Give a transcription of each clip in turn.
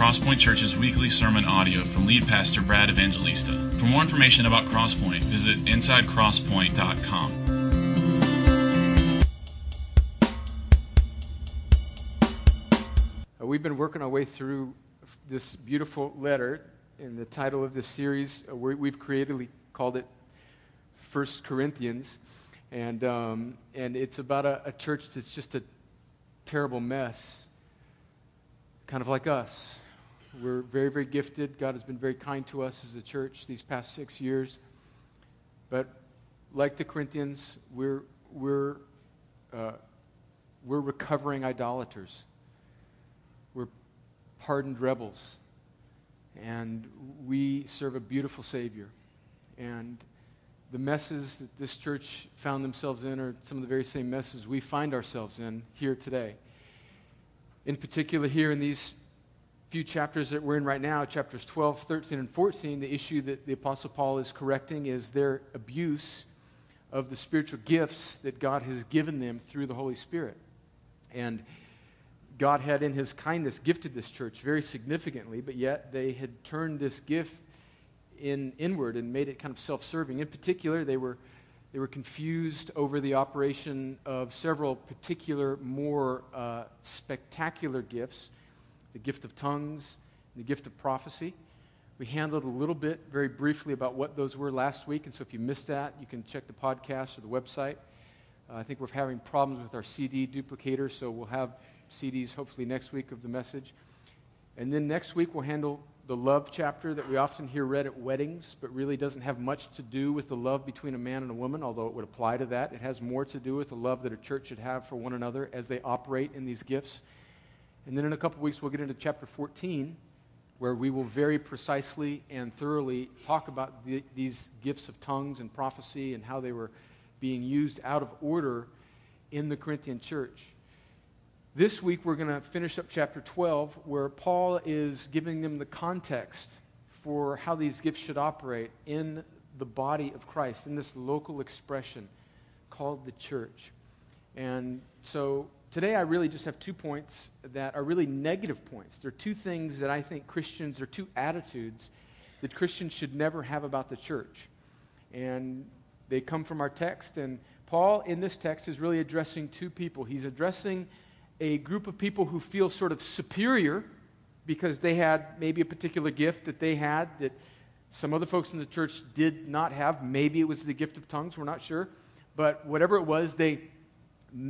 Crosspoint Church's weekly sermon audio from lead pastor Brad Evangelista. For more information about Crosspoint, visit insidecrosspoint.com. Uh, We've been working our way through this beautiful letter, and the title of this series, uh, we- we've creatively called it First Corinthians. And, um, and it's about a, a church that's just a terrible mess, kind of like us. We're very, very gifted. God has been very kind to us as a church these past six years. But like the Corinthians, we're, we're, uh, we're recovering idolaters. We're pardoned rebels. And we serve a beautiful Savior. And the messes that this church found themselves in are some of the very same messes we find ourselves in here today. In particular, here in these few chapters that we're in right now, chapters 12, 13, and 14, the issue that the Apostle Paul is correcting is their abuse of the spiritual gifts that God has given them through the Holy Spirit. And God had, in his kindness, gifted this church very significantly, but yet they had turned this gift in, inward and made it kind of self serving. In particular, they were, they were confused over the operation of several particular, more uh, spectacular gifts the gift of tongues, the gift of prophecy. We handled a little bit, very briefly, about what those were last week, and so if you missed that, you can check the podcast or the website. Uh, I think we're having problems with our CD duplicator, so we'll have CDs hopefully next week of the message. And then next week, we'll handle the love chapter that we often hear read at weddings, but really doesn't have much to do with the love between a man and a woman, although it would apply to that. It has more to do with the love that a church should have for one another as they operate in these gifts. And then in a couple weeks, we'll get into chapter 14, where we will very precisely and thoroughly talk about the, these gifts of tongues and prophecy and how they were being used out of order in the Corinthian church. This week, we're going to finish up chapter 12, where Paul is giving them the context for how these gifts should operate in the body of Christ, in this local expression called the church. And so today, I really just have two points that are really negative points. There are two things that I think Christians, or two attitudes that Christians should never have about the church. And they come from our text. And Paul, in this text, is really addressing two people. He's addressing a group of people who feel sort of superior because they had maybe a particular gift that they had that some other folks in the church did not have. Maybe it was the gift of tongues, we're not sure. But whatever it was, they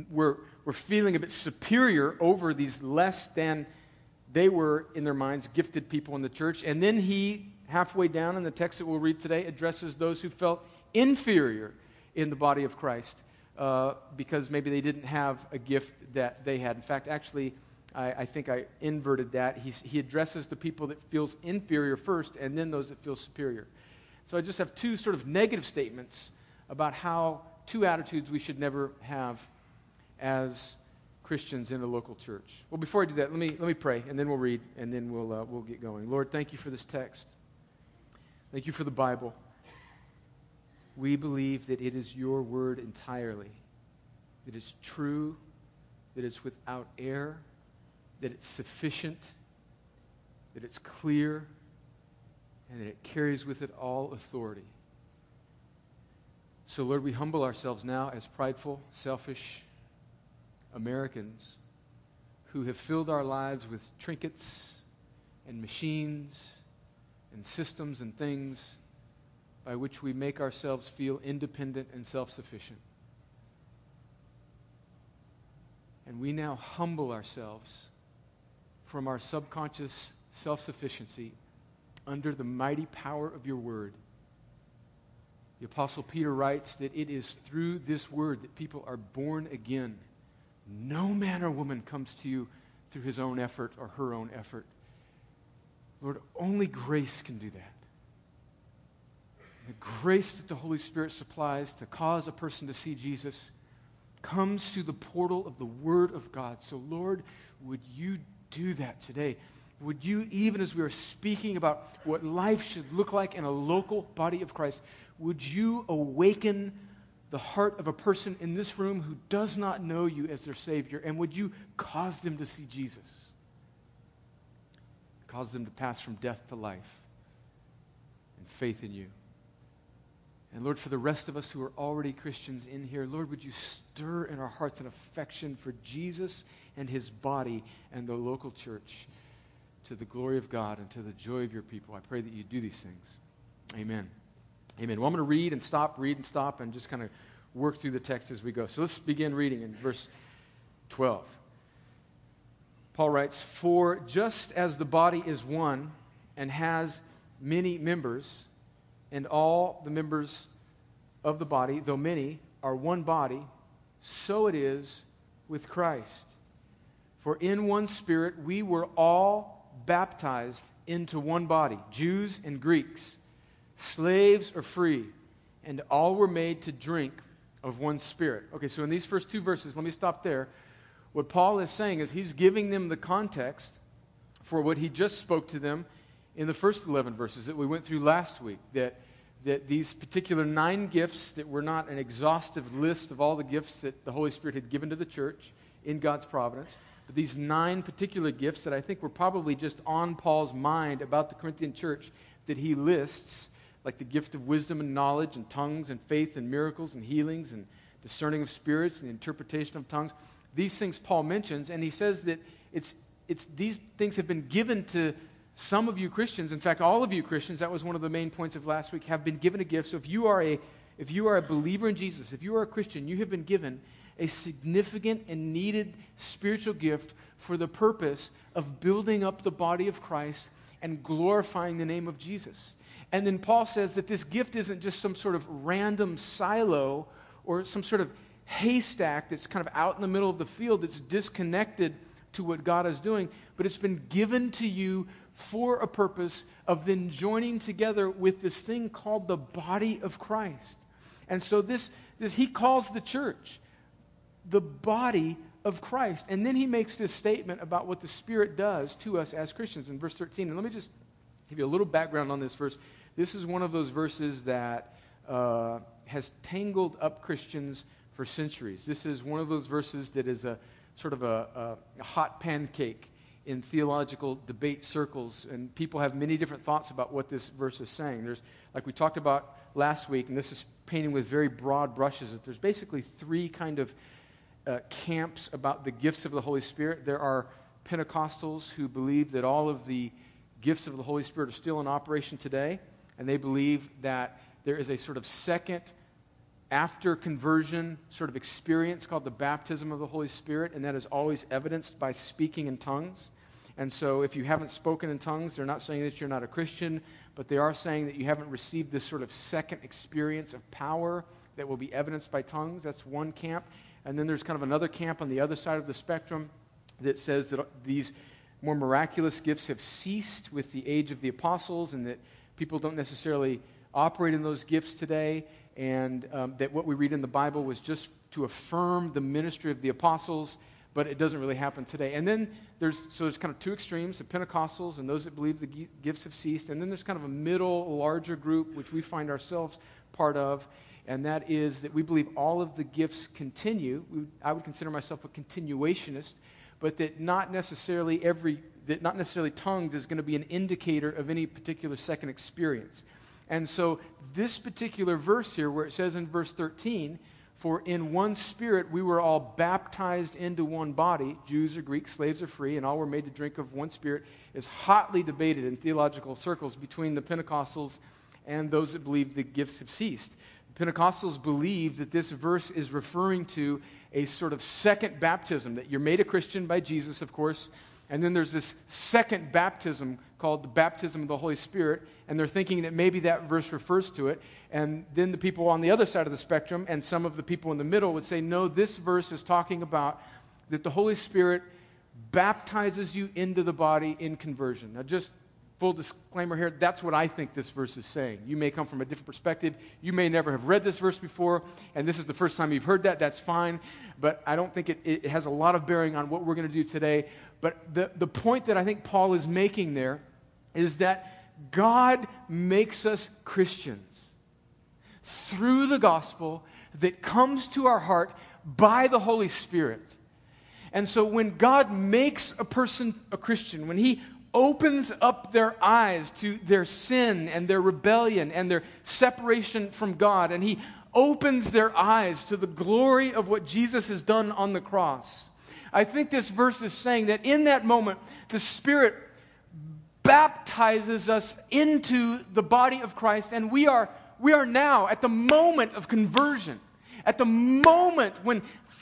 were, were feeling a bit superior over these less than they were, in their minds, gifted people in the church. And then he, halfway down in the text that we'll read today, addresses those who felt inferior in the body of Christ uh, because maybe they didn't have a gift that they had. In fact, actually, I, I think I inverted that. He's, he addresses the people that feels inferior first, and then those that feel superior. So I just have two sort of negative statements about how two attitudes we should never have as Christians in a local church. Well, before I do that, let me, let me pray, and then we'll read, and then we'll, uh, we'll get going. Lord, thank you for this text. Thank you for the Bible. We believe that it is your word entirely, that it's true, that it's without error, that it's sufficient, that it's clear, and that it carries with it all authority. So, Lord, we humble ourselves now as prideful, selfish Americans who have filled our lives with trinkets and machines and systems and things by which we make ourselves feel independent and self sufficient. And we now humble ourselves from our subconscious self sufficiency under the mighty power of your word. The Apostle Peter writes that it is through this word that people are born again. No man or woman comes to you through his own effort or her own effort. Lord, only grace can do that. The grace that the Holy Spirit supplies to cause a person to see Jesus comes through the portal of the Word of God. So, Lord, would you do that today? Would you, even as we are speaking about what life should look like in a local body of Christ, would you awaken the heart of a person in this room who does not know you as their Savior? And would you cause them to see Jesus? Cause them to pass from death to life and faith in you. And Lord, for the rest of us who are already Christians in here, Lord, would you stir in our hearts an affection for Jesus and his body and the local church to the glory of God and to the joy of your people. I pray that you do these things. Amen. Amen. Well, I'm going to read and stop, read and stop, and just kind of work through the text as we go. So let's begin reading in verse 12. Paul writes, For just as the body is one and has many members, and all the members of the body, though many, are one body, so it is with Christ. For in one spirit we were all baptized into one body, Jews and Greeks, slaves or free, and all were made to drink of one spirit. Okay, so in these first two verses, let me stop there. What Paul is saying is he's giving them the context for what he just spoke to them in the first 11 verses that we went through last week. That, that these particular nine gifts, that were not an exhaustive list of all the gifts that the Holy Spirit had given to the church in God's providence, but these nine particular gifts that I think were probably just on Paul's mind about the Corinthian church that he lists, like the gift of wisdom and knowledge, and tongues, and faith, and miracles, and healings, and discerning of spirits, and interpretation of tongues. These things Paul mentions, and he says that it's, it's, these things have been given to some of you Christians. In fact, all of you Christians, that was one of the main points of last week, have been given a gift. So if you are a, if you are a believer in Jesus, if you are a Christian, you have been given a significant and needed spiritual gift for the purpose of building up the body of Christ and glorifying the name of Jesus. And then Paul says that this gift isn't just some sort of random silo or some sort of haystack that's kind of out in the middle of the field that's disconnected to what God is doing, but it's been given to you for a purpose of then joining together with this thing called the body of Christ. And so this, this he calls the church the body of Christ. And then he makes this statement about what the Spirit does to us as Christians in verse 13. And let me just give you a little background on this verse. This is one of those verses that uh, has tangled up Christians for centuries. This is one of those verses that is a sort of a, a, hot pancake in theological debate circles, and people have many different thoughts about what this verse is saying. There's, like we talked about last week, and this is painting with very broad brushes, that there's basically three kind of uh, camps about the gifts of the Holy Spirit. There are Pentecostals who believe that all of the gifts of the Holy Spirit are still in operation today, and they believe that there is a sort of second after conversion sort of experience called the baptism of the Holy Spirit, and that is always evidenced by speaking in tongues. And so, if you haven't spoken in tongues, they're not saying that you're not a Christian, but they are saying that you haven't received this sort of second experience of power that will be evidenced by tongues. That's one camp. And then there's kind of another camp on the other side of the spectrum that says that these more miraculous gifts have ceased with the age of the apostles and that people don't necessarily operate in those gifts today, and um, that what we read in the Bible was just to affirm the ministry of the apostles, but it doesn't really happen today. And then there's, so there's kind of two extremes the Pentecostals and those that believe the gifts have ceased, and then there's kind of a middle, larger group, which we find ourselves part of and that is that we believe all of the gifts continue. We, I would consider myself a continuationist, but that not necessarily every that not necessarily tongues is going to be an indicator of any particular second experience. And so this particular verse here where it says in verse 13, for in one spirit we were all baptized into one body, Jews or Greeks, slaves or free, and all were made to drink of one spirit, is hotly debated in theological circles between the Pentecostals and those that believe the gifts have ceased. The Pentecostals believe that this verse is referring to a sort of second baptism, that you're made a Christian by Jesus, of course, and then there's this second baptism called the baptism of the Holy Spirit, and they're thinking that maybe that verse refers to it. And then the people on the other side of the spectrum and some of the people in the middle would say, no, this verse is talking about that the Holy Spirit baptizes you into the body in conversion. Now, just full disclaimer here, that's what I think this verse is saying. You may come from a different perspective. You may never have read this verse before, and this is the first time you've heard that. That's fine. But I don't think it, it has a lot of bearing on what we're going to do today. But the, the point that I think Paul is making there is that God makes us Christians through the gospel that comes to our heart by the Holy Spirit. And so when God makes a person a Christian, when He opens up their eyes to their sin and their rebellion and their separation from God. And He opens their eyes to the glory of what Jesus has done on the cross. I think this verse is saying that in that moment, the Spirit baptizes us into the body of Christ, and we are, we are now at the moment of conversion, at the moment when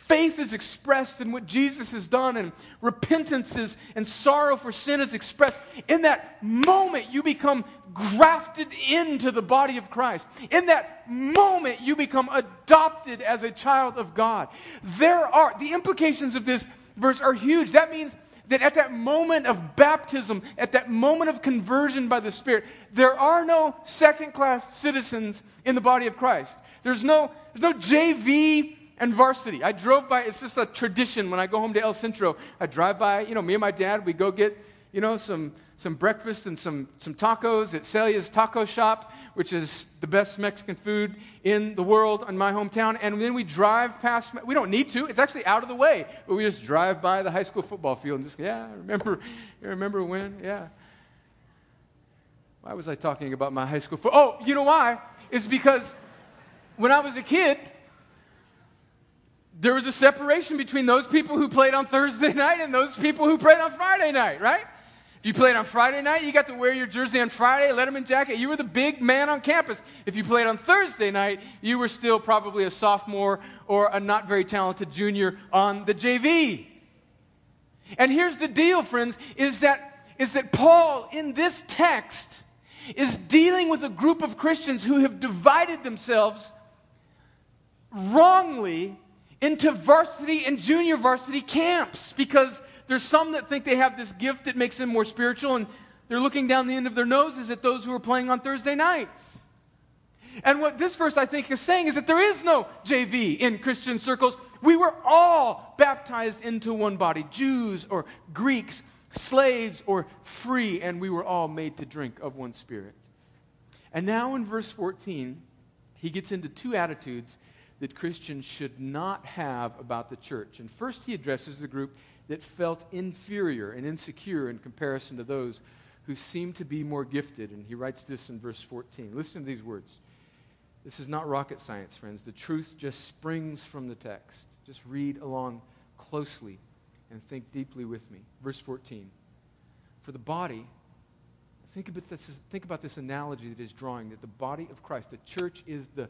faith is expressed in what Jesus has done and repentance is, and sorrow for sin is expressed. In that moment, you become grafted into the body of Christ. In that moment, you become adopted as a child of God. There are, the implications of this verse are huge. That means that at that moment of baptism, at that moment of conversion by the Spirit, there are no second class citizens in the body of Christ. There's no, there's no JV and varsity. I drove by, it's just a tradition when I go home to El Centro. I drive by, you know, me and my dad, we go get, you know, some, some breakfast and some, some tacos at Celia's Taco Shop, which is the best Mexican food in the world in my hometown. And then we drive past, we don't need to, it's actually out of the way, but we just drive by the high school football field and just, go, yeah, I remember, you remember when? Yeah. Why was I talking about my high school football? Oh, you know why? It's because when I was a kid, there was a separation between those people who played on Thursday night and those people who played on Friday night, right? If you played on Friday night, you got to wear your jersey on Friday, Letterman jacket. You were the big man on campus. If you played on Thursday night, you were still probably a sophomore or a not very talented junior on the JV. And here's the deal, friends, is that, is that Paul in this text is dealing with a group of Christians who have divided themselves wrongly into varsity and junior varsity camps because there's some that think they have this gift that makes them more spiritual, and they're looking down the end of their noses at those who are playing on Thursday nights. And what this verse, I think, is saying is that there is no JV in Christian circles. We were all baptized into one body Jews or Greeks, slaves or free, and we were all made to drink of one spirit. And now in verse 14, he gets into two attitudes that Christians should not have about the church. And first, he addresses the group that felt inferior and insecure in comparison to those who seemed to be more gifted. And he writes this in verse 14. Listen to these words. This is not rocket science, friends. The truth just springs from the text. Just read along closely and think deeply with me. Verse 14. For the body, think about this, think about this analogy that he's drawing that the body of Christ, the church is the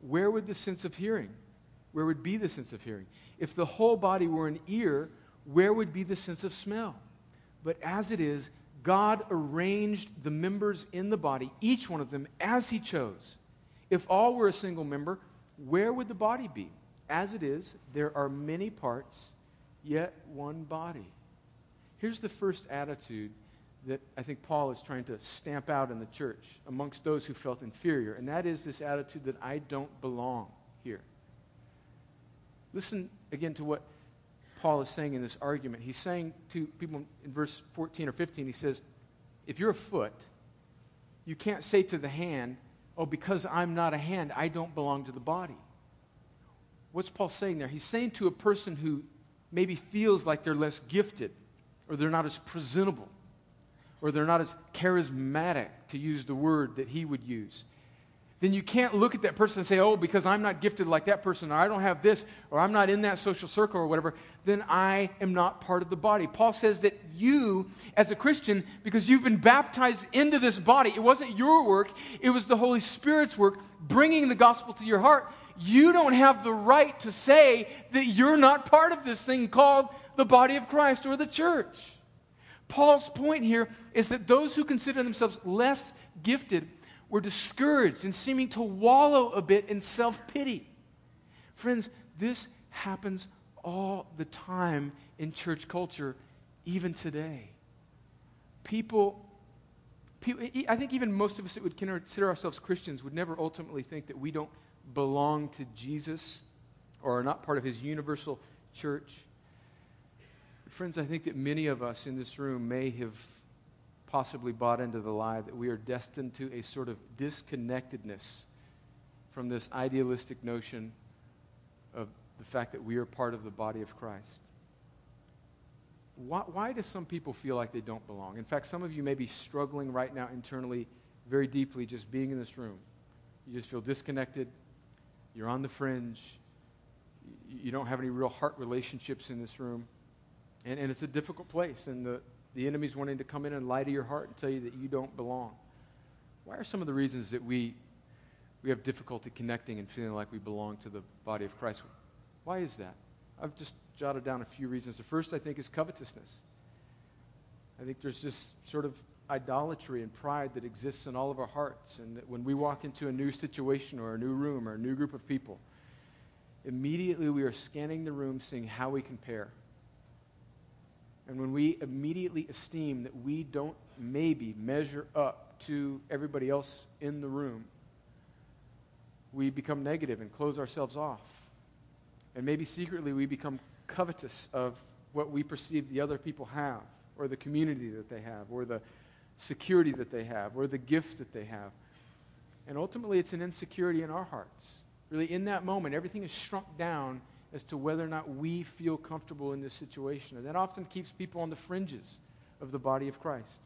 where would the sense of hearing? Where would be the sense of hearing? If the whole body were an ear, where would be the sense of smell? But as it is, God arranged the members in the body, each one of them, as He chose. If all were a single member, where would the body be? As it is, there are many parts, yet one body. Here's the first attitude that I think Paul is trying to stamp out in the church amongst those who felt inferior, and that is this attitude that I don't belong here. Listen again to what Paul is saying in this argument. He's saying to people in verse 14 or 15, he says, If you're a foot, you can't say to the hand, Oh, because I'm not a hand, I don't belong to the body. What's Paul saying there? He's saying to a person who maybe feels like they're less gifted or they're not as presentable or they're not as charismatic, to use the word that he would use then you can't look at that person and say, oh, because I'm not gifted like that person, or I don't have this, or I'm not in that social circle, or whatever, then I am not part of the body. Paul says that you, as a Christian, because you've been baptized into this body, it wasn't your work, it was the Holy Spirit's work bringing the gospel to your heart. You don't have the right to say that you're not part of this thing called the body of Christ or the church. Paul's point here is that those who consider themselves less gifted were discouraged and seeming to wallow a bit in self pity. Friends, this happens all the time in church culture, even today. People I think even most of us that would consider ourselves Christians would never ultimately think that we don't belong to Jesus or are not part of his universal church. Friends, I think that many of us in this room may have possibly bought into the lie that we are destined to a sort of disconnectedness from this idealistic notion of the fact that we are part of the body of Christ. Why, why do some people feel like they don't belong? In fact, some of you may be struggling right now internally very deeply just being in this room. You just feel disconnected. You're on the fringe. You don't have any real heart relationships in this room. And, and it's a difficult place. And the, the enemy's wanting to come in and lie to your heart and tell you that you don't belong. Why are some of the reasons that we, we have difficulty connecting and feeling like we belong to the body of Christ? Why is that? I've just jotted down a few reasons. The first, I think, is covetousness. I think there's just sort of idolatry and pride that exists in all of our hearts. And that when we walk into a new situation or a new room or a new group of people, immediately we are scanning the room, seeing how we compare. And when we immediately esteem that we don't maybe measure up to everybody else in the room, we become negative and close ourselves off. And maybe secretly we become covetous of what we perceive the other people have, or the community that they have, or the security that they have, or the gift that they have. And ultimately, it's an insecurity in our hearts. Really, in that moment, everything is shrunk down as to whether or not we feel comfortable in this situation. And that often keeps people on the fringes of the body of Christ.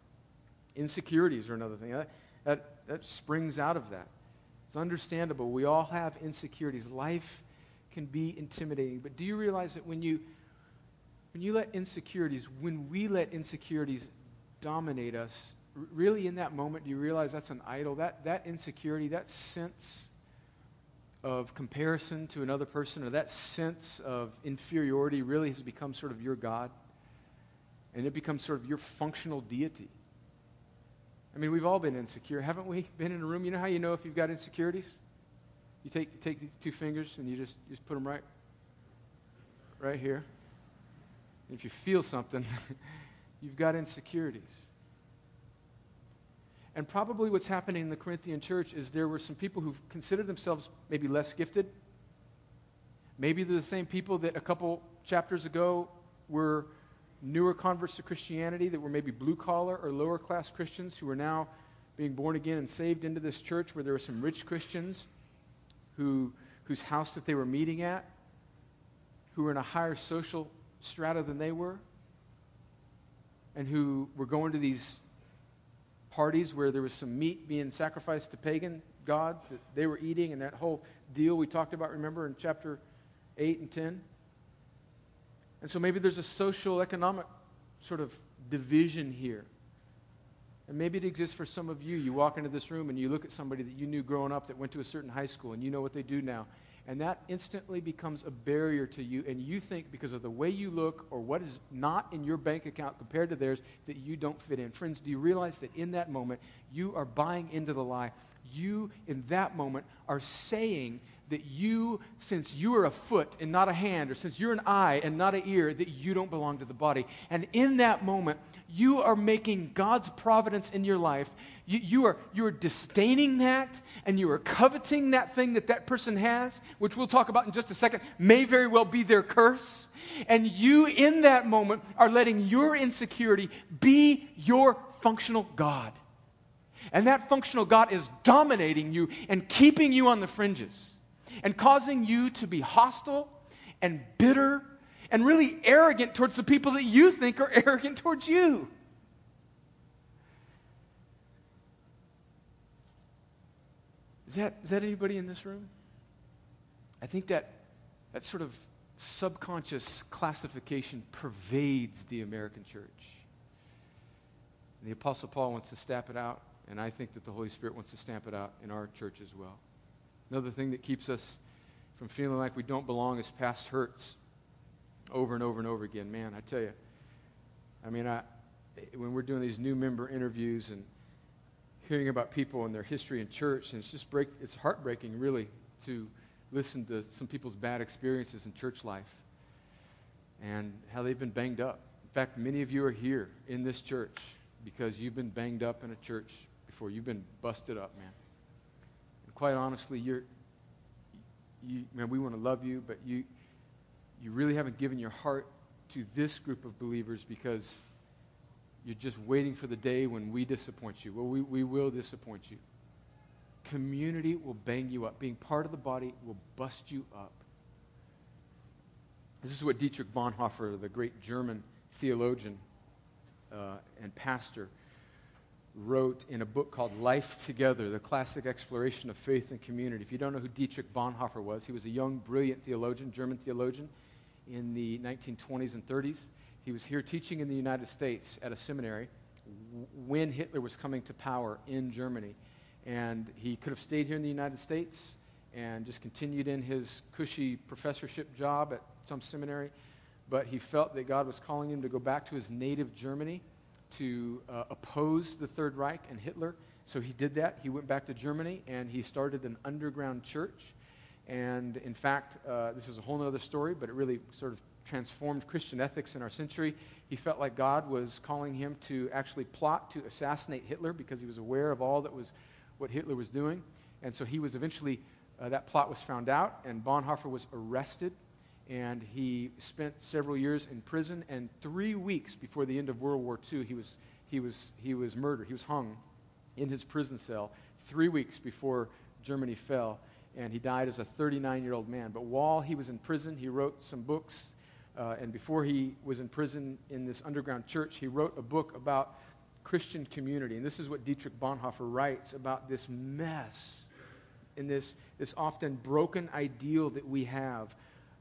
Insecurities are another thing. That, that, that springs out of that. It's understandable. We all have insecurities. Life can be intimidating. But do you realize that when you, when you let insecurities, when we let insecurities dominate us, really in that moment, do you realize that's an idol? That, that insecurity, that sense of comparison to another person, or that sense of inferiority, really has become sort of your God. And it becomes sort of your functional deity. I mean, we've all been insecure. Haven't we been in a room? You know how you know if you've got insecurities? You take, take these two fingers and you just, you just put them right, right here. And if you feel something, you've got insecurities. And probably what's happening in the Corinthian church is there were some people who considered themselves maybe less gifted. Maybe they're the same people that a couple chapters ago were newer converts to Christianity, that were maybe blue collar or lower class Christians who are now being born again and saved into this church where there were some rich Christians who, whose house that they were meeting at, who were in a higher social strata than they were, and who were going to these parties where there was some meat being sacrificed to pagan gods that they were eating, and that whole deal we talked about, remember, in chapter 8 and 10? And so maybe there's a social, economic sort of division here. And maybe it exists for some of you. You walk into this room and you look at somebody that you knew growing up that went to a certain high school and you know what they do now. And that instantly becomes a barrier to you. And you think because of the way you look or what is not in your bank account compared to theirs that you don't fit in. Friends, do you realize that in that moment you are buying into the lie? You, in that moment, are saying that you, since you are a foot and not a hand, or since you're an eye and not an ear, that you don't belong to the body. And in that moment, you are making God's providence in your life. You, you, are, you are disdaining that and you are coveting that thing that that person has, which we'll talk about in just a second, may very well be their curse. And you, in that moment, are letting your insecurity be your functional God. And that functional God is dominating you and keeping you on the fringes and causing you to be hostile and bitter and really arrogant towards the people that you think are arrogant towards you. Is that, is that anybody in this room? I think that, that sort of subconscious classification pervades the American church. And the Apostle Paul wants to stamp it out, and I think that the Holy Spirit wants to stamp it out in our church as well. Another thing that keeps us from feeling like we don't belong is past hurts over and over and over again. Man, I tell you, I mean, I, when we're doing these new member interviews and hearing about people and their history in church, and it's just break, it's heartbreaking, really, to listen to some people's bad experiences in church life and how they've been banged up. In fact, many of you are here in this church because you've been banged up in a church before. You've been busted up, man. And quite honestly, you're, you, man, we want to love you, but you, you really haven't given your heart to this group of believers because you're just waiting for the day when we disappoint you. Well, we, we will disappoint you. Community will bang you up. Being part of the body will bust you up. This is what Dietrich Bonhoeffer, the great German theologian uh, and pastor, wrote in a book called Life Together, the classic exploration of faith and community. If you don't know who Dietrich Bonhoeffer was, he was a young, brilliant theologian, German theologian in the 1920s and 30s. He was here teaching in the United States at a seminary when Hitler was coming to power in Germany. And he could have stayed here in the United States and just continued in his cushy professorship job at some seminary. But he felt that God was calling him to go back to his native Germany to uh, oppose the Third Reich and Hitler. So he did that. He went back to Germany and he started an underground church. And in fact, uh, this is a whole other story, but it really sort of transformed Christian ethics in our century. He felt like God was calling him to actually plot to assassinate Hitler because he was aware of all that was what Hitler was doing. And so he was eventually, uh, that plot was found out, and Bonhoeffer was arrested. And he spent several years in prison. And three weeks before the end of World War II, he was, he was, he was murdered. He was hung in his prison cell three weeks before Germany fell. And he died as a 39 year old man. But while he was in prison, he wrote some books. Uh, and before he was in prison in this underground church, he wrote a book about Christian community. And this is what Dietrich Bonhoeffer writes about this mess and this, this often broken ideal that we have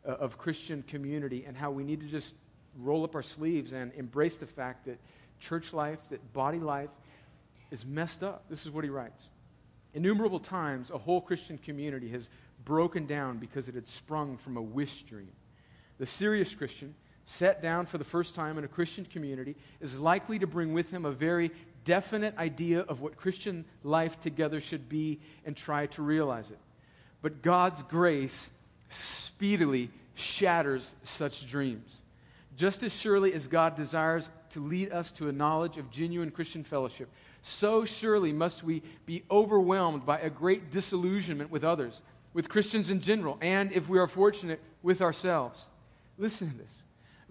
uh, of Christian community and how we need to just roll up our sleeves and embrace the fact that church life, that body life is messed up. This is what he writes. Innumerable times, a whole Christian community has broken down because it had sprung from a wish dream. The serious Christian set down for the first time in a Christian community is likely to bring with him a very definite idea of what Christian life together should be and try to realize it. But God's grace speedily shatters such dreams. Just as surely as God desires to lead us to a knowledge of genuine Christian fellowship, so surely must we be overwhelmed by a great disillusionment with others, with Christians in general, and if we are fortunate, with ourselves. Listen to this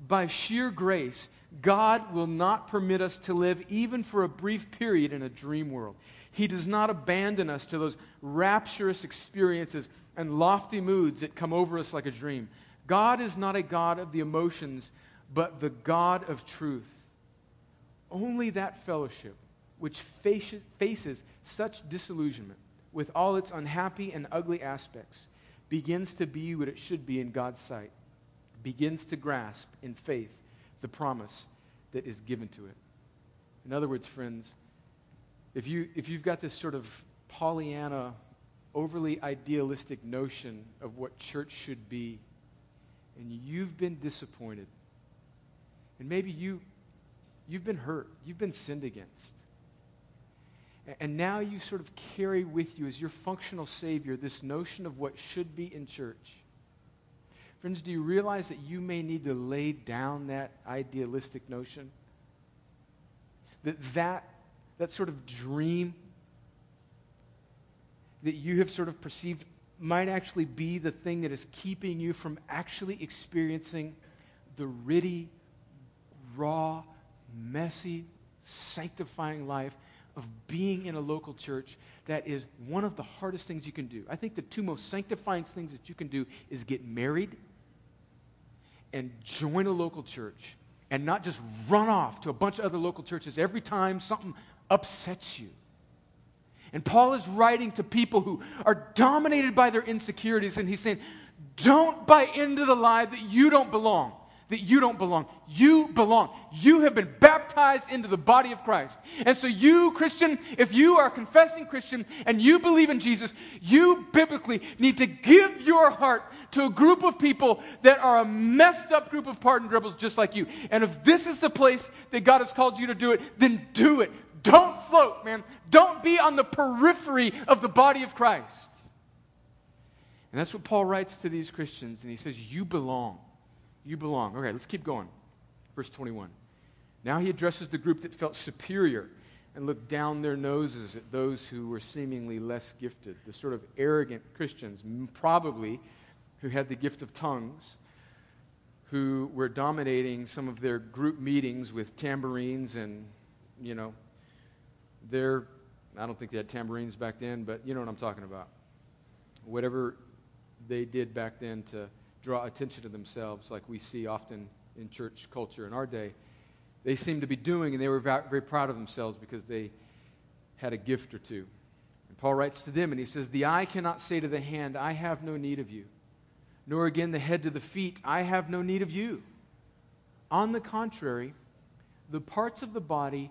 by sheer grace, God will not permit us to live even for a brief period in a dream world. He does not abandon us to those rapturous experiences and lofty moods that come over us like a dream. God is not a God of the emotions, but the God of truth. Only that fellowship, which faces, faces such disillusionment with all its unhappy and ugly aspects, begins to be what it should be in God's sight begins to grasp in faith the promise that is given to it. In other words, friends, if, you, if you've got this sort of Pollyanna, overly idealistic notion of what church should be, and you've been disappointed, and maybe you, you've been hurt, you've been sinned against, and now you sort of carry with you as your functional Savior this notion of what should be in church Friends, do you realize that you may need to lay down that idealistic notion? That that, that sort of dream that you have sort of perceived might actually be the thing that is keeping you from actually experiencing the ritty, raw, messy, sanctifying life of being in a local church that is one of the hardest things you can do. I think the two most sanctifying things that you can do is get married and join a local church and not just run off to a bunch of other local churches every time something upsets you. And Paul is writing to people who are dominated by their insecurities, and he's saying, Don't buy into the lie that you don't belong that you don't belong. You belong. You have been baptized into the body of Christ. And so, you, Christian, if you are a confessing Christian and you believe in Jesus, you biblically need to give your heart to a group of people that are a messed up group of pardon dribbles just like you. And if this is the place that God has called you to do it, then do it. Don't float, man. Don't be on the periphery of the body of Christ. And that's what Paul writes to these Christians. And he says, You belong. You belong. Okay, let's keep going. Verse 21. Now he addresses the group that felt superior and looked down their noses at those who were seemingly less gifted, the sort of arrogant Christians, probably who had the gift of tongues, who were dominating some of their group meetings with tambourines and, you know, their, I don't think they had tambourines back then, but you know what I'm talking about. Whatever they did back then to draw attention to themselves, like we see often in church culture in our day, they seemed to be doing, and they were very proud of themselves because they had a gift or two. And Paul writes to them, and he says, The eye cannot say to the hand, I have no need of you nor again the head to the feet, I have no need of you. On the contrary, the parts of the body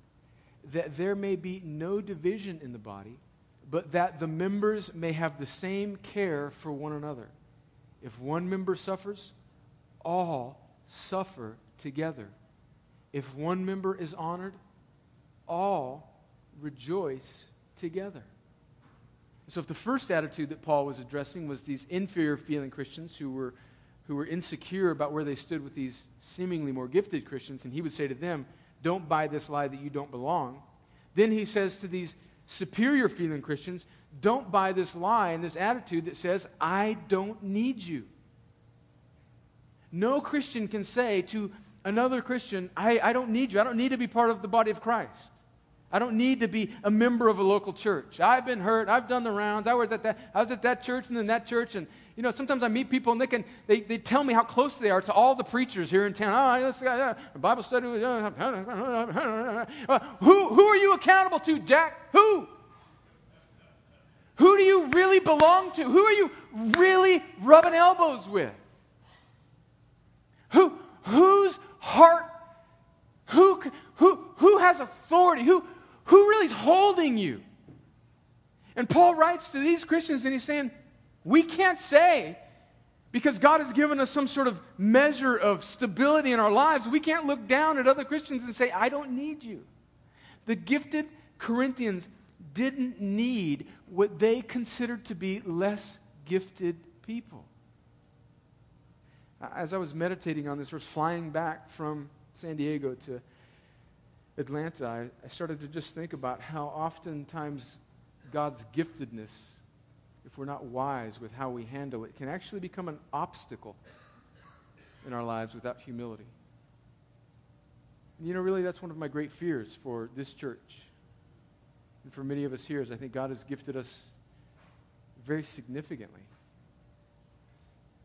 that there may be no division in the body, but that the members may have the same care for one another. If one member suffers, all suffer together. If one member is honored, all rejoice together. So, if the first attitude that Paul was addressing was these inferior feeling Christians who were, who were insecure about where they stood with these seemingly more gifted Christians, and he would say to them, Don't buy this lie that you don't belong. Then he says to these superior feeling Christians, Don't buy this lie and this attitude that says, I don't need you. No Christian can say to another Christian, I, I don't need you. I don't need to be part of the body of Christ. I don't need to be a member of a local church. I've been hurt. I've done the rounds. I was at that, I was at that church and then that church. And, you know, sometimes I meet people and they, can, they, they tell me how close they are to all the preachers here in town. Oh, this guy, Bible study. Uh, who, who are you accountable to, Jack? Who? Who do you really belong to? Who are you really rubbing elbows with? Who, whose heart, who, who, who has authority? Who, who really is holding you? And Paul writes to these Christians and he's saying, We can't say, because God has given us some sort of measure of stability in our lives, we can't look down at other Christians and say, I don't need you. The gifted Corinthians didn't need what they considered to be less gifted people. As I was meditating on this, I was flying back from San Diego to Atlanta, I, I started to just think about how oftentimes God's giftedness, if we're not wise with how we handle it, can actually become an obstacle in our lives without humility. And you know, really, that's one of my great fears for this church and for many of us here is I think God has gifted us very significantly.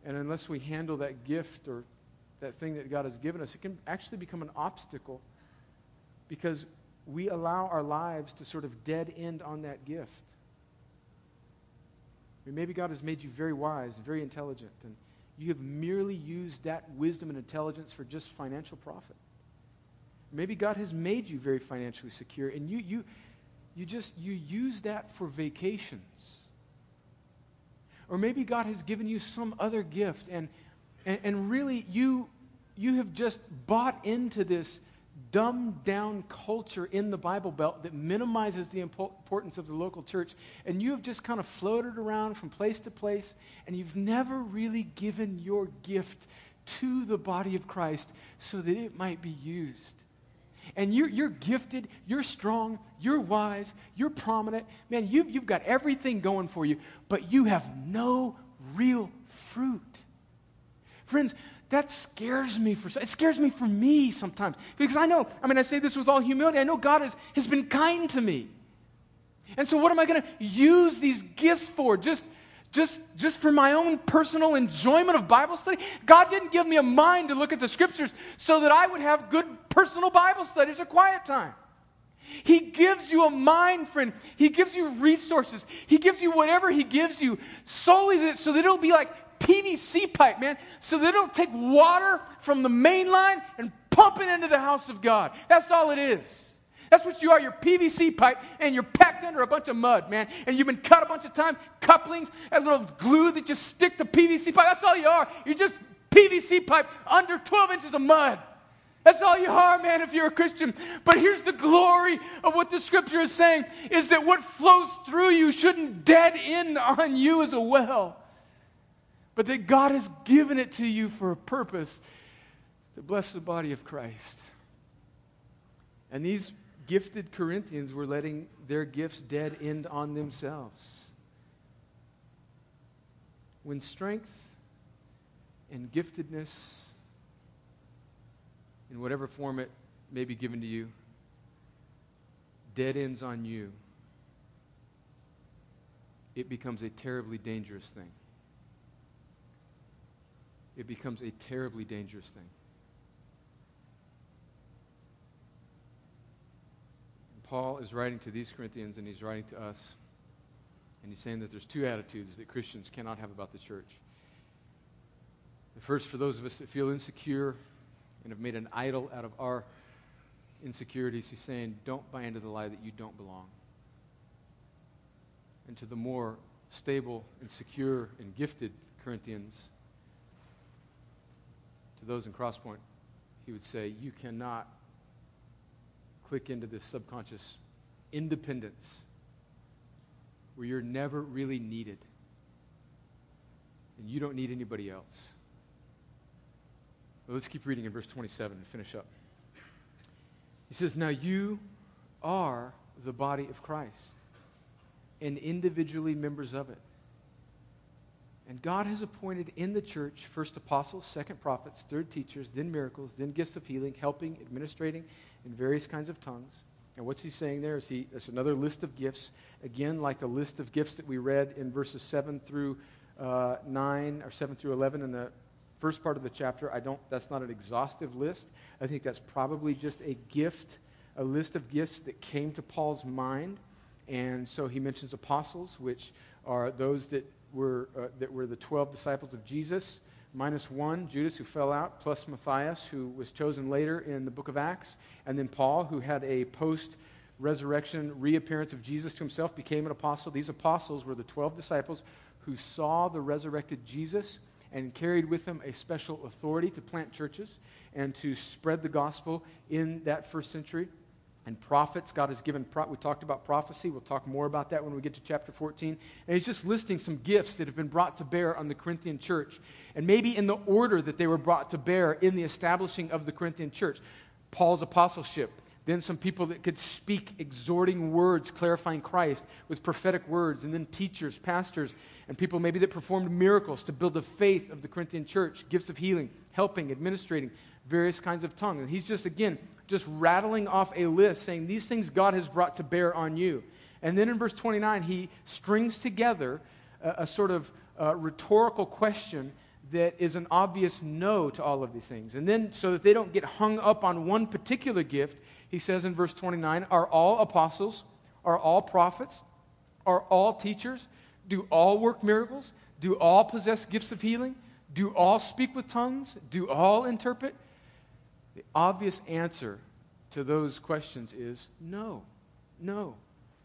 And unless we handle that gift or that thing that God has given us, it can actually become an obstacle because we allow our lives to sort of dead end on that gift. I mean, maybe God has made you very wise and very intelligent, and you have merely used that wisdom and intelligence for just financial profit. Maybe God has made you very financially secure, and you, you, you just you use that for vacations. Or maybe God has given you some other gift, and, and, and really you, you have just bought into this dumbed down culture in the Bible Belt that minimizes the importance of the local church. And you have just kind of floated around from place to place, and you've never really given your gift to the body of Christ so that it might be used. And you're, you're gifted, you're strong, you're wise, you're prominent. Man, you've, you've got everything going for you, but you have no real fruit. Friends, that scares me for it scares me for me sometimes. Because i know i mean i say this with all humility i know god has, has been kind to me. And so what am i going to use these gifts for? Just just just for my own personal enjoyment of bible study? God didn't give me a mind to look at the scriptures so that i would have good personal bible studies or quiet time. He gives you a mind, friend. He gives you resources. He gives you whatever He gives you solely so that it'll be like PVC pipe, man, so that it'll take water from the main line and pump it into the house of God. That's all it is. That's what you are. You're PVC pipe, and you're packed under a bunch of mud, man. And you've been cut a bunch of times, couplings, a little glue that just stick to PVC pipe. That's all you are. You're just PVC pipe under 12 inches of mud. That's all you are, man, if you're a Christian. But here's the glory of what the scripture is saying is that what flows through you shouldn't dead end on you as a well, but that God has given it to you for a purpose to bless the body of Christ. And these gifted Corinthians were letting their gifts dead end on themselves. When strength and giftedness in whatever form it may be given to you, dead ends on you, it becomes a terribly dangerous thing. It becomes a terribly dangerous thing. Paul is writing to these Corinthians and he's writing to us. And he's saying that there's two attitudes that Christians cannot have about the church. The first, for those of us that feel insecure and have made an idol out of our insecurities, he's saying, don't buy into the lie that you don't belong. And to the more stable and secure and gifted Corinthians, those in Crosspoint, he would say, you cannot click into this subconscious independence where you're never really needed and you don't need anybody else. Well, let's keep reading in verse 27 and finish up. He says, Now you are the body of Christ and individually members of it. And God has appointed in the church first apostles, second prophets, third teachers, then miracles, then gifts of healing, helping, administrating in various kinds of tongues. And what's he saying there? Is he, there's another list of gifts. Again, like the list of gifts that we read in verses 7 through uh, 9 or 7 through 11 in the first part of the chapter. I don't, that's not an exhaustive list. I think that's probably just a gift, a list of gifts that came to Paul's mind. And so he mentions apostles, which are those that were, uh, that were the 12 disciples of Jesus, minus one, Judas, who fell out, plus Matthias, who was chosen later in the book of Acts, and then Paul, who had a post resurrection reappearance of Jesus to himself, became an apostle. These apostles were the 12 disciples who saw the resurrected Jesus and carried with them a special authority to plant churches and to spread the gospel in that first century. And prophets, God has given, pro- we talked about prophecy. We'll talk more about that when we get to chapter 14. And he's just listing some gifts that have been brought to bear on the Corinthian church. And maybe in the order that they were brought to bear in the establishing of the Corinthian church. Paul's apostleship, then some people that could speak exhorting words, clarifying Christ with prophetic words, and then teachers, pastors, and people maybe that performed miracles to build the faith of the Corinthian church, gifts of healing, helping, administrating, various kinds of tongues. And he's just, again, just rattling off a list saying these things God has brought to bear on you. And then in verse 29, he strings together a, a sort of uh, rhetorical question that is an obvious no to all of these things. And then, so that they don't get hung up on one particular gift, he says in verse 29 Are all apostles? Are all prophets? Are all teachers? Do all work miracles? Do all possess gifts of healing? Do all speak with tongues? Do all interpret? The obvious answer to those questions is no. No.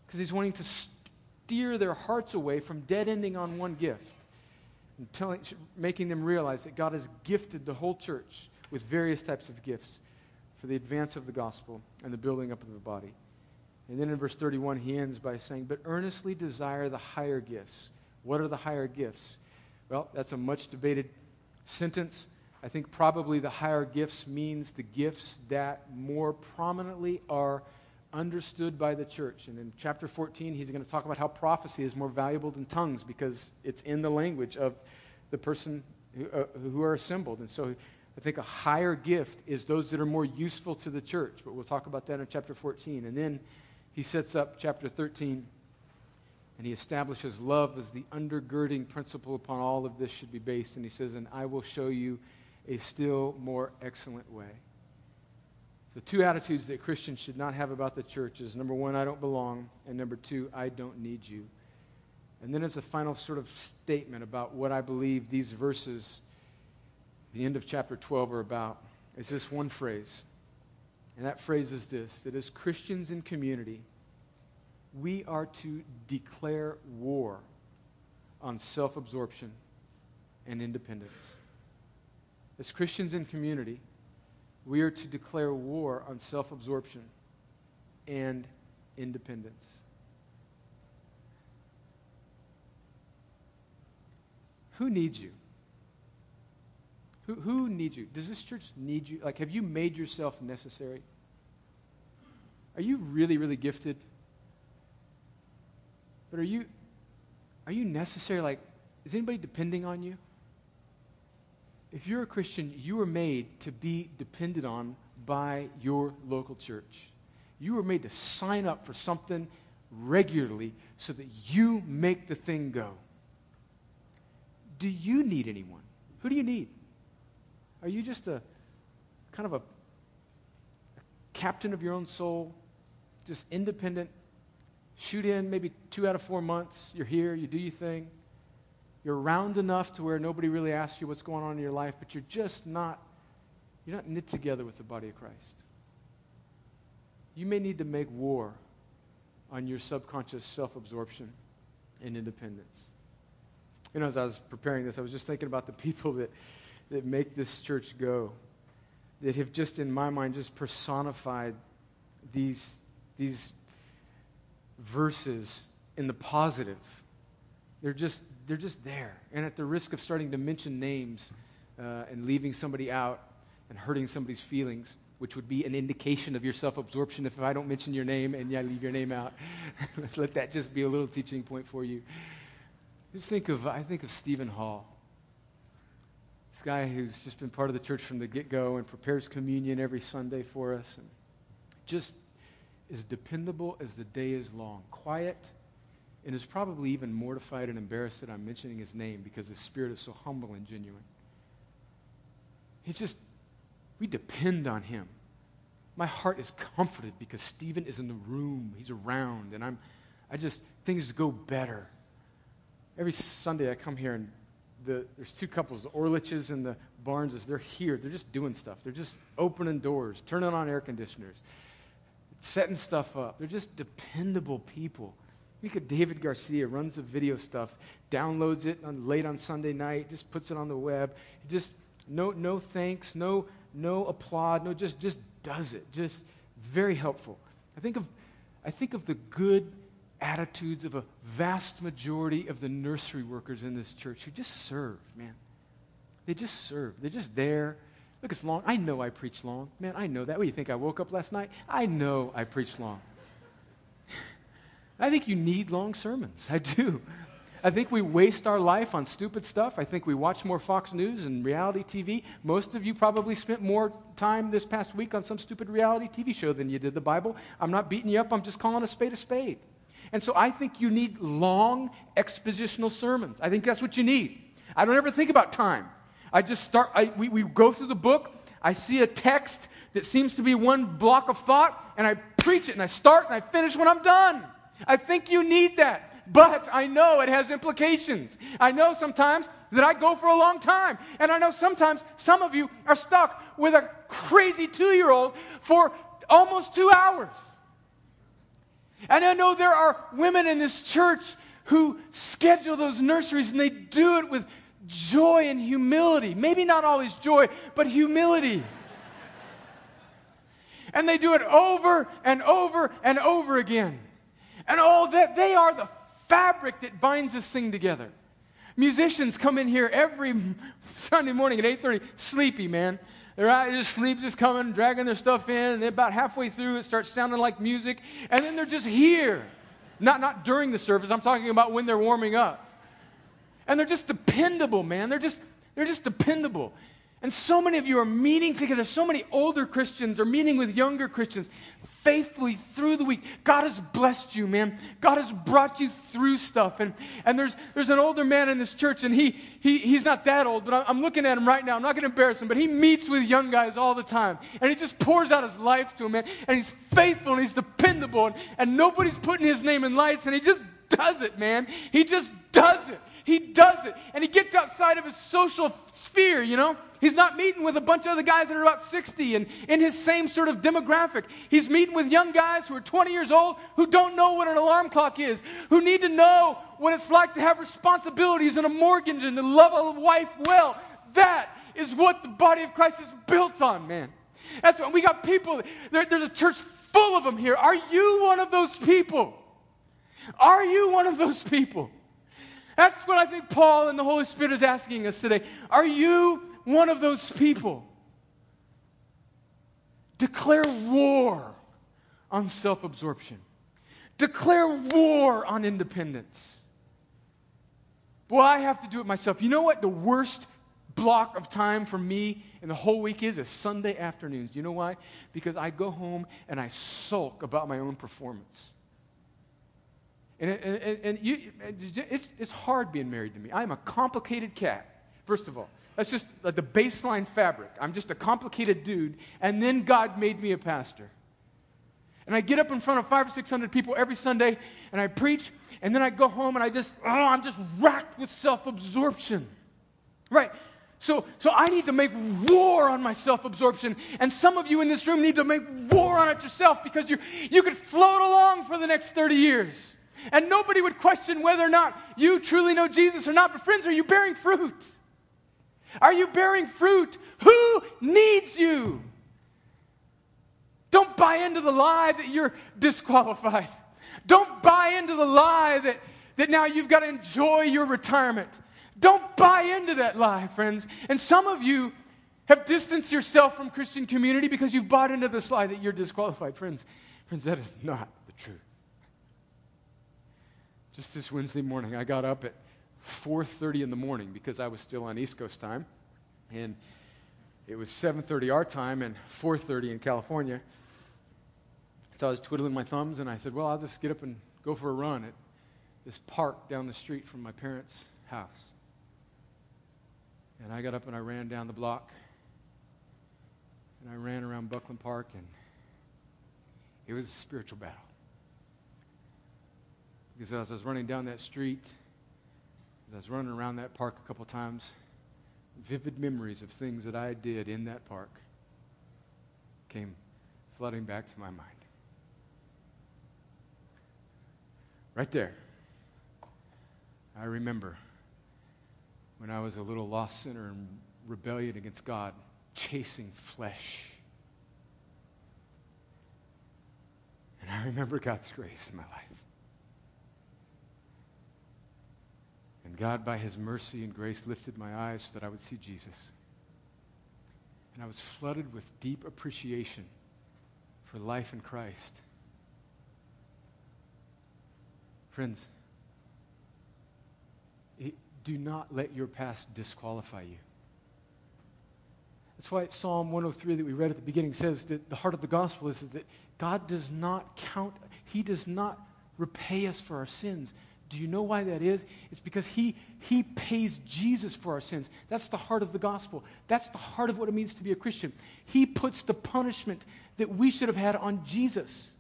Because he's wanting to steer their hearts away from dead ending on one gift and telling, making them realize that God has gifted the whole church with various types of gifts for the advance of the gospel and the building up of the body. And then in verse 31, he ends by saying, But earnestly desire the higher gifts. What are the higher gifts? Well, that's a much debated sentence. I think probably the higher gifts means the gifts that more prominently are understood by the church. And in chapter 14, he's going to talk about how prophecy is more valuable than tongues because it's in the language of the person who, uh, who are assembled. And so I think a higher gift is those that are more useful to the church. But we'll talk about that in chapter 14. And then he sets up chapter 13 and he establishes love as the undergirding principle upon all of this should be based. And he says, And I will show you a still more excellent way. The two attitudes that Christians should not have about the church is number one, I don't belong, and number two, I don't need you. And then as a final sort of statement about what I believe these verses, the end of chapter 12, are about, is this one phrase And that phrase is this that as Christians in community, we are to declare war on self absorption and independence. As Christians in community, we are to declare war on self absorption and independence. Who needs you? Who, who needs you? Does this church need you? Like, have you made yourself necessary? Are you really, really gifted? But are you, are you necessary? Like, is anybody depending on you? If you're a Christian, you were made to be depended on by your local church. You were made to sign up for something regularly so that you make the thing go. Do you need anyone? Who do you need? Are you just a kind of a, a captain of your own soul, just independent, shoot in maybe two out of four months. You're here, you do your thing. You're round enough to where nobody really asks you what's going on in your life, but you're just not, you're not knit together with the body of Christ. You may need to make war on your subconscious self absorption and independence. You know, as I was preparing this, I was just thinking about the people that, that make this church go, that have just, in my mind, just personified these, these verses in the positive. They're just, they're just there. And at the risk of starting to mention names uh, and leaving somebody out and hurting somebody's feelings, which would be an indication of your self absorption if I don't mention your name and yeah, leave your name out. Let that just be a little teaching point for you. Just think of, I think of Stephen Hall. This guy who's just been part of the church from the get go and prepares communion every Sunday for us. And just as dependable as the day is long, quiet, and is probably even mortified and embarrassed that I'm mentioning his name because his spirit is so humble and genuine. He's just, we depend on him. My heart is comforted because Stephen is in the room, he's around, and I'm, I just, things go better. Every Sunday I come here and the, there's two couples, the Orliches and the Barneses. They're here. They're just doing stuff. They're just opening doors, turning on air conditioners setting stuff up. They're just dependable people. Look at David Garcia, runs the video stuff, downloads it on, late on Sunday night, just puts it on the web. Just no no thanks, no no applaud, no just just does it. Just very helpful. I think of I think of the good attitudes of a vast majority of the nursery workers in this church who just serve, man. They just serve. They're just there. Look, it's long. I know I preach long. Man, I know that. What do you think? I woke up last night? I know I preach long. I think you need long sermons. I do. I think we waste our life on stupid stuff. I think we watch more Fox News and reality TV. Most of you probably spent more time this past week on some stupid reality TV show than you did the Bible. I'm not beating you up, I'm just calling a spade a spade. And so I think you need long expositional sermons. I think that's what you need. I don't ever think about time. I just start, I, we, we go through the book, I see a text that seems to be one block of thought, and I preach it, and I start and I finish when I'm done. I think you need that. But I know it has implications. I know sometimes that I go for a long time. And I know sometimes some of you are stuck with a crazy two year old for almost two hours. And I know there are women in this church who schedule those nurseries and they do it with joy and humility. Maybe not always joy, but humility. and they do it over and over and over again. And oh, that they are the fabric that binds this thing together. Musicians come in here every Sunday morning at 8:30, sleepy, man. They're out, just sleep, just coming, dragging their stuff in, and about halfway through, it starts sounding like music, and then they're just here. Not, not during the service, I'm talking about when they're warming up. And they're just dependable, man. They're just, they're just dependable. And so many of you are meeting together. So many older Christians are meeting with younger Christians faithfully through the week. God has blessed you, man. God has brought you through stuff. And, and there's, there's an older man in this church, and he, he, he's not that old, but I'm looking at him right now. I'm not going to embarrass him, but he meets with young guys all the time. And he just pours out his life to them, man. And he's faithful and he's dependable. And, and nobody's putting his name in lights, and he just does it, man. He just does it. He does it. And he gets outside of his social sphere, you know? He's not meeting with a bunch of other guys that are about 60 and in his same sort of demographic. He's meeting with young guys who are 20 years old who don't know what an alarm clock is, who need to know what it's like to have responsibilities and a mortgage and to love a wife well. That is what the body of Christ is built on, man. That's what we got people, there, there's a church full of them here. Are you one of those people? Are you one of those people? That's what I think Paul and the Holy Spirit is asking us today. Are you one of those people? Declare war on self absorption, declare war on independence. Well, I have to do it myself. You know what the worst block of time for me in the whole week is? Is Sunday afternoons. Do you know why? Because I go home and I sulk about my own performance. And, and, and you, it's, it's hard being married to me. I'm a complicated cat, first of all. That's just the baseline fabric. I'm just a complicated dude. And then God made me a pastor. And I get up in front of five or six hundred people every Sunday and I preach. And then I go home and I just, oh, I'm just racked with self absorption. Right. So, so I need to make war on my self absorption. And some of you in this room need to make war on it yourself because you you could float along for the next 30 years and nobody would question whether or not you truly know Jesus or not. But, friends, are you bearing fruit? Are you bearing fruit? Who needs you? Don't buy into the lie that you're disqualified. Don't buy into the lie that, that now you've got to enjoy your retirement. Don't buy into that lie, friends. And some of you have distanced yourself from Christian community because you've bought into this lie that you're disqualified. Friends, friends, that is not the truth. Just this Wednesday morning, I got up at 4:30 in the morning because I was still on East Coast time, and it was 7:30 our time and 4:30 in California. So I was twiddling my thumbs, and I said, "Well, I'll just get up and go for a run at this park down the street from my parents' house." And I got up and I ran down the block, and I ran around Buckland Park, and it was a spiritual battle. Because as I was running down that street, as I was running around that park a couple times, vivid memories of things that I did in that park came flooding back to my mind. Right there. I remember when I was a little lost sinner in rebellion against God, chasing flesh. And I remember God's grace in my life. And God, by his mercy and grace, lifted my eyes so that I would see Jesus. And I was flooded with deep appreciation for life in Christ. Friends, do not let your past disqualify you. That's why Psalm 103 that we read at the beginning says that the heart of the gospel is that God does not count, He does not repay us for our sins. Do you know why that is? It's because he, he pays Jesus for our sins. That's the heart of the gospel. That's the heart of what it means to be a Christian. He puts the punishment that we should have had on Jesus.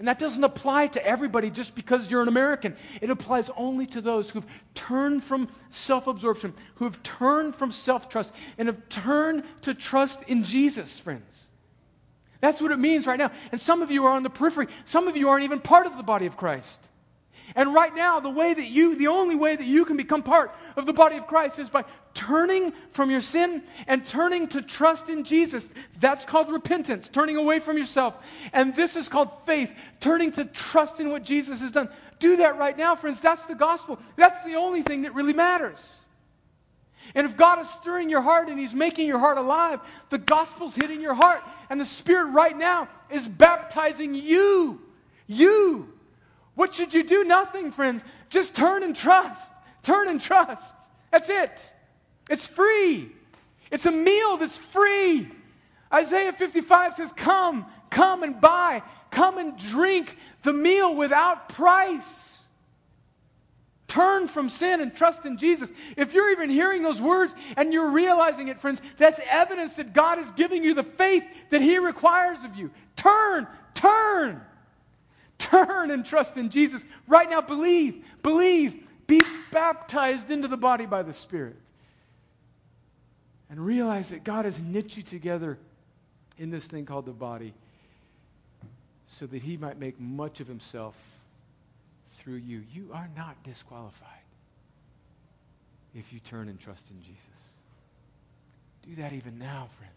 And that doesn't apply to everybody just because you're an American. It applies only to those who've turned from self absorption, who have turned from self trust, and have turned to trust in Jesus, friends. That's what it means right now. And some of you are on the periphery, some of you aren't even part of the body of Christ. And right now, the way that you, the only way that you can become part of the body of Christ is by turning from your sin and turning to trust in Jesus. That's called repentance, turning away from yourself. And this is called faith, turning to trust in what Jesus has done. Do that right now, friends. That's the gospel. That's the only thing that really matters. And if God is stirring your heart and He's making your heart alive, the gospel's hitting your heart, and the Spirit right now is baptizing you. You what should you do? Nothing, friends. Just turn and trust. Turn and trust. That's it. It's free. It's a meal that's free. Isaiah 55 says, Come, come and buy. Come and drink the meal without price. Turn from sin and trust in Jesus. If you're even hearing those words and you're realizing it, friends, that's evidence that God is giving you the faith that He requires of you. Turn, turn. Turn and trust in Jesus. Right now, believe, believe, Be baptized into the body by the Spirit. And realize that God has knit you together in this thing called the body so that he might make much of himself through you. You are not disqualified if you turn and trust in Jesus. Do that even now, friends.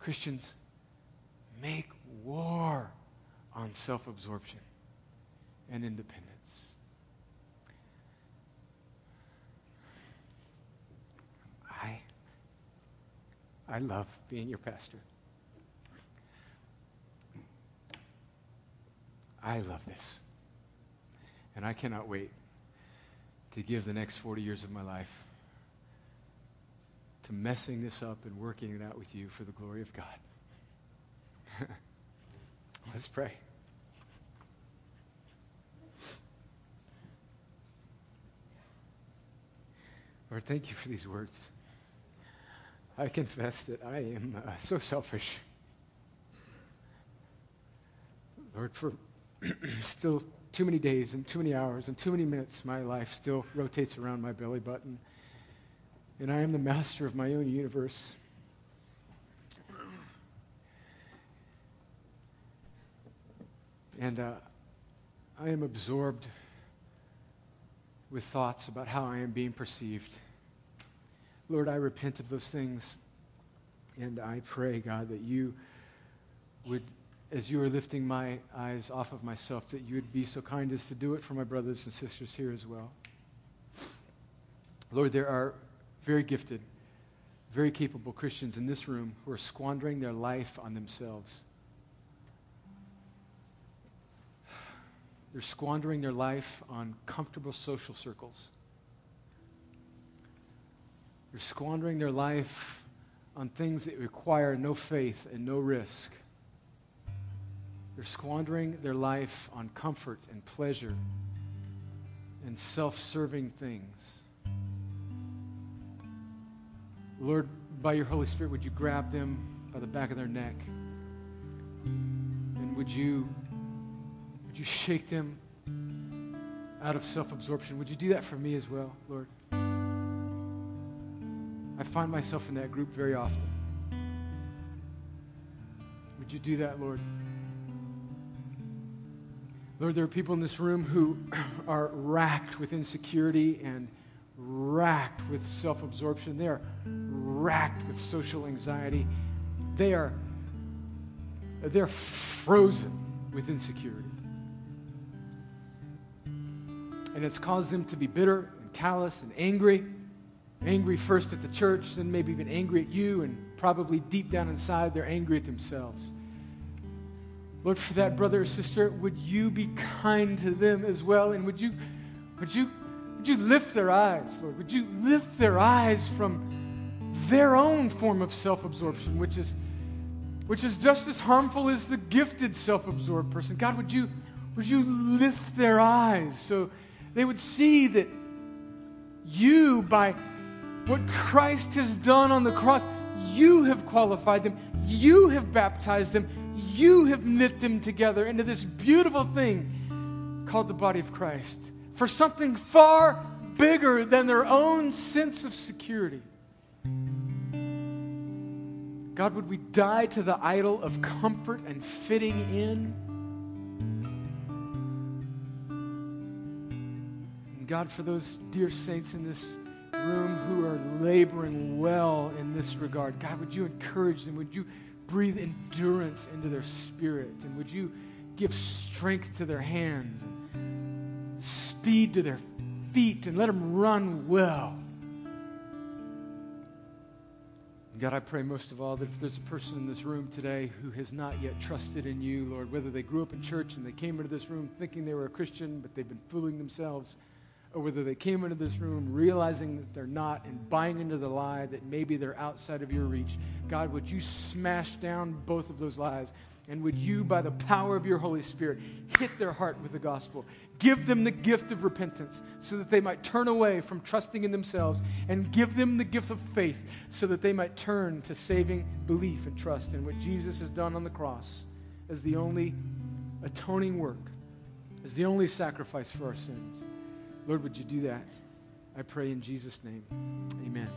Christians, make war on self absorption and independence. I, I love being your pastor. I love this. And I cannot wait to give the next 40 years of my life to messing this up and working it out with you for the glory of God. Let's pray. Lord, thank you for these words. I confess that I am uh, so selfish. Lord, for still too many days and too many hours and too many minutes, my life still rotates around my belly button. And I am the master of my own universe. And uh, I am absorbed with thoughts about how I am being perceived. Lord, I repent of those things. And I pray, God, that you would as you are lifting my eyes off of myself, that you would be so kind as to do it for my brothers and sisters here as well. Lord, there are very gifted, very capable Christians in this room who are squandering their life on themselves. They're squandering their life on comfortable social circles. They're squandering their life on things that require no faith and no risk. They're squandering their life on comfort and pleasure and self serving things. Lord, by your Holy Spirit, would you grab them by the back of their neck? And would you, you shake them out of self absorption? Would you do that for me as well, Lord? I find myself in that group very often. Would you do that, Lord? Lord, there are people in this room who are racked with insecurity and racked with self absorption. They are racked with social anxiety. They are they're frozen with insecurity. And it's caused them to be bitter and callous and angry. Angry first at the church, then maybe even angry at you, and probably deep down inside, they're angry at themselves. Lord, for that brother or sister, would you be kind to them as well? And would you, would you, would you lift their eyes, Lord? Would you lift their eyes from their own form of self absorption, which is, which is just as harmful as the gifted self absorbed person? God, would you, would you lift their eyes so they would see that you, by what Christ has done on the cross, you have qualified them, you have baptized them, you have knit them together into this beautiful thing called the body of Christ for something far bigger than their own sense of security. God, would we die to the idol of comfort and fitting in? God, for those dear saints in this room who are laboring well in this regard, God, would you encourage them? Would you breathe endurance into their spirit? And would you give strength to their hands and speed to their feet and let them run well? God, I pray most of all that if there's a person in this room today who has not yet trusted in you, Lord, whether they grew up in church and they came into this room thinking they were a Christian, but they've been fooling themselves, or whether they came into this room realizing that they're not and buying into the lie that maybe they're outside of your reach. God, would you smash down both of those lies? And would you, by the power of your Holy Spirit, hit their heart with the gospel? Give them the gift of repentance so that they might turn away from trusting in themselves and give them the gift of faith so that they might turn to saving belief and trust in what Jesus has done on the cross as the only atoning work as the only sacrifice for our sins. Lord, would you do that? I pray in Jesus' name. Amen.